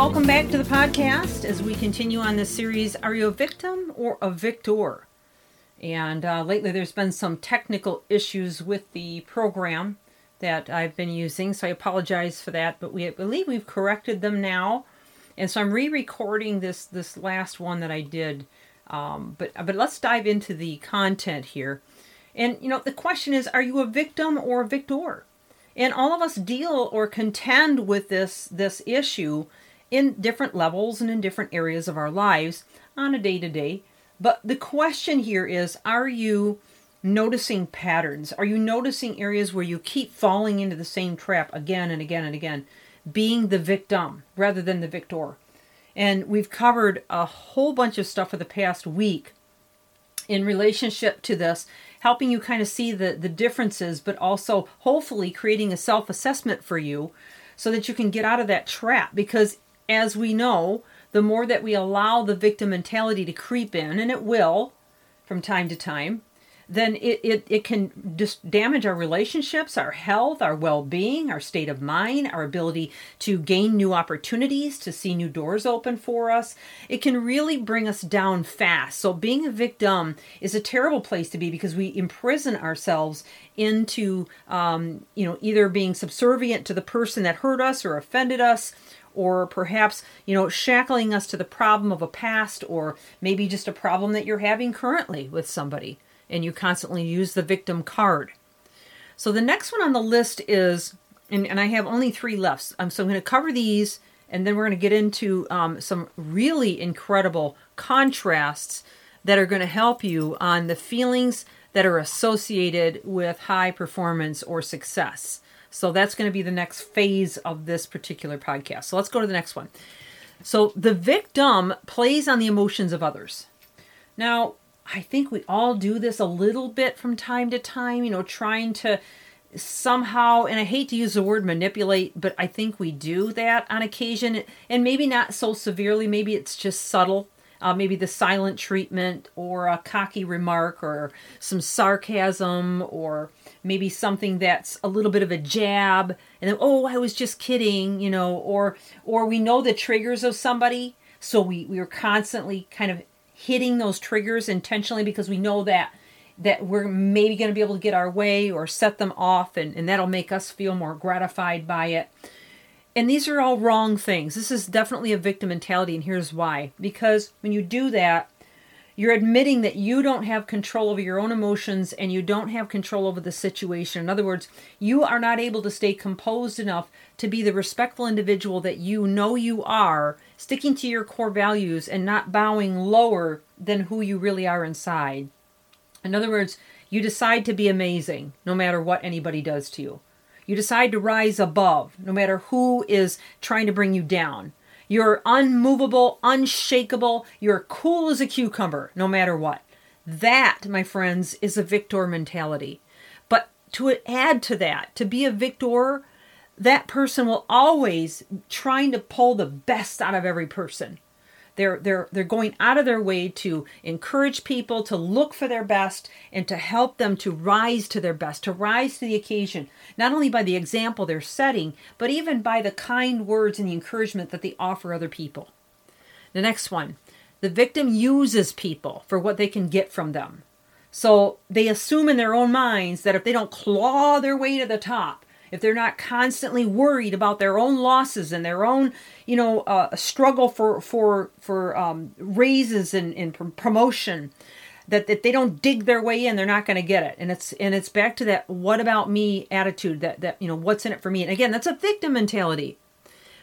Welcome back to the podcast as we continue on this series Are you a victim or a victor? And uh, lately there's been some technical issues with the program that I've been using, so I apologize for that, but we I believe we've corrected them now. And so I'm re-recording this this last one that I did. Um, but but let's dive into the content here. And you know the question is, are you a victim or a victor? And all of us deal or contend with this this issue in different levels and in different areas of our lives on a day to day. But the question here is are you noticing patterns? Are you noticing areas where you keep falling into the same trap again and again and again, being the victim rather than the victor? And we've covered a whole bunch of stuff for the past week in relationship to this, helping you kind of see the, the differences, but also hopefully creating a self assessment for you so that you can get out of that trap. Because as we know, the more that we allow the victim mentality to creep in, and it will from time to time, then it, it, it can just damage our relationships, our health, our well being, our state of mind, our ability to gain new opportunities, to see new doors open for us. It can really bring us down fast. So, being a victim is a terrible place to be because we imprison ourselves into, um, you know, either being subservient to the person that hurt us or offended us or perhaps, you know, shackling us to the problem of a past or maybe just a problem that you're having currently with somebody and you constantly use the victim card. So the next one on the list is, and, and I have only three left, um, so I'm going to cover these and then we're going to get into um, some really incredible contrasts that are going to help you on the feelings that are associated with high performance or success. So that's going to be the next phase of this particular podcast. So let's go to the next one. So the victim plays on the emotions of others. Now, I think we all do this a little bit from time to time, you know, trying to somehow, and I hate to use the word manipulate, but I think we do that on occasion, and maybe not so severely. Maybe it's just subtle. Uh, maybe the silent treatment or a cocky remark or some sarcasm or maybe something that's a little bit of a jab and then oh i was just kidding you know or or we know the triggers of somebody so we we are constantly kind of hitting those triggers intentionally because we know that that we're maybe going to be able to get our way or set them off and, and that'll make us feel more gratified by it. And these are all wrong things. This is definitely a victim mentality and here's why. Because when you do that you're admitting that you don't have control over your own emotions and you don't have control over the situation. In other words, you are not able to stay composed enough to be the respectful individual that you know you are, sticking to your core values and not bowing lower than who you really are inside. In other words, you decide to be amazing no matter what anybody does to you. You decide to rise above no matter who is trying to bring you down. You're unmovable, unshakable. You're cool as a cucumber, no matter what. That, my friends, is a victor mentality. But to add to that, to be a victor, that person will always trying to pull the best out of every person. They're they're they're going out of their way to encourage people to look for their best and to help them to rise to their best, to rise to the occasion, not only by the example they're setting, but even by the kind words and the encouragement that they offer other people. The next one, the victim uses people for what they can get from them. So they assume in their own minds that if they don't claw their way to the top, if they're not constantly worried about their own losses and their own, you know, uh, struggle for for for um, raises and, and promotion, that, that they don't dig their way in, they're not going to get it. And it's and it's back to that "what about me" attitude. That that you know, what's in it for me. And again, that's a victim mentality.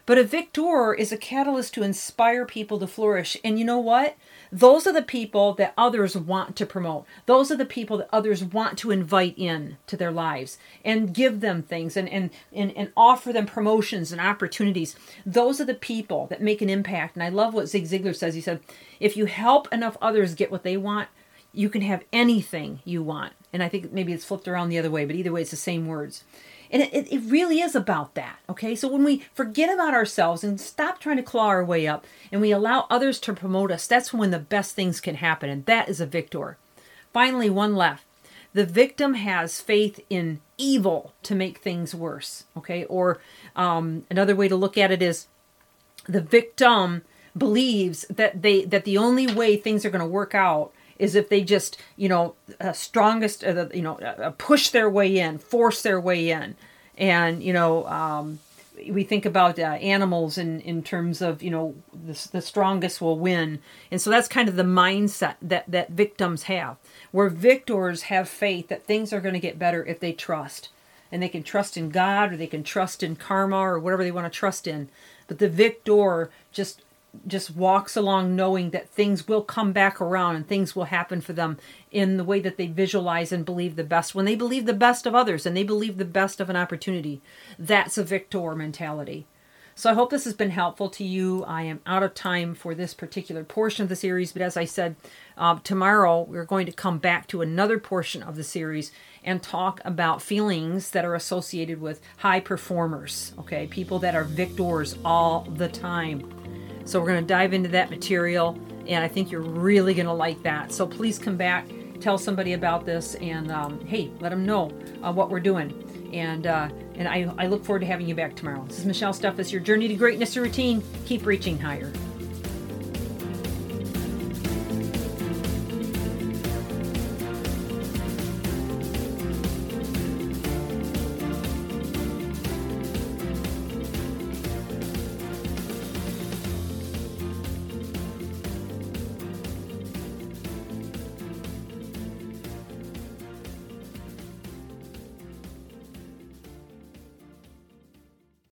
But a victor is a catalyst to inspire people to flourish. And you know what? Those are the people that others want to promote. Those are the people that others want to invite in to their lives and give them things and, and, and, and offer them promotions and opportunities. Those are the people that make an impact. And I love what Zig Ziglar says. He said, if you help enough others get what they want, you can have anything you want. And I think maybe it's flipped around the other way, but either way, it's the same words. And it, it really is about that. Okay. So when we forget about ourselves and stop trying to claw our way up and we allow others to promote us, that's when the best things can happen. And that is a victor. Finally, one left. The victim has faith in evil to make things worse. Okay. Or um, another way to look at it is the victim believes that they that the only way things are going to work out is if they just you know uh, strongest uh, you know uh, push their way in force their way in. And you know um, we think about uh, animals in in terms of you know the, the strongest will win. And so that's kind of the mindset that that victims have where victors have faith that things are going to get better if they trust. And they can trust in god or they can trust in karma or whatever they want to trust in. But the victor just just walks along knowing that things will come back around and things will happen for them in the way that they visualize and believe the best. When they believe the best of others and they believe the best of an opportunity, that's a victor mentality. So I hope this has been helpful to you. I am out of time for this particular portion of the series, but as I said, uh, tomorrow we're going to come back to another portion of the series and talk about feelings that are associated with high performers, okay? People that are victors all the time. So we're going to dive into that material, and I think you're really going to like that. So please come back, tell somebody about this, and um, hey, let them know uh, what we're doing. And uh, and I, I look forward to having you back tomorrow. This is Michelle Steffes, your journey to greatness and routine. Keep reaching higher.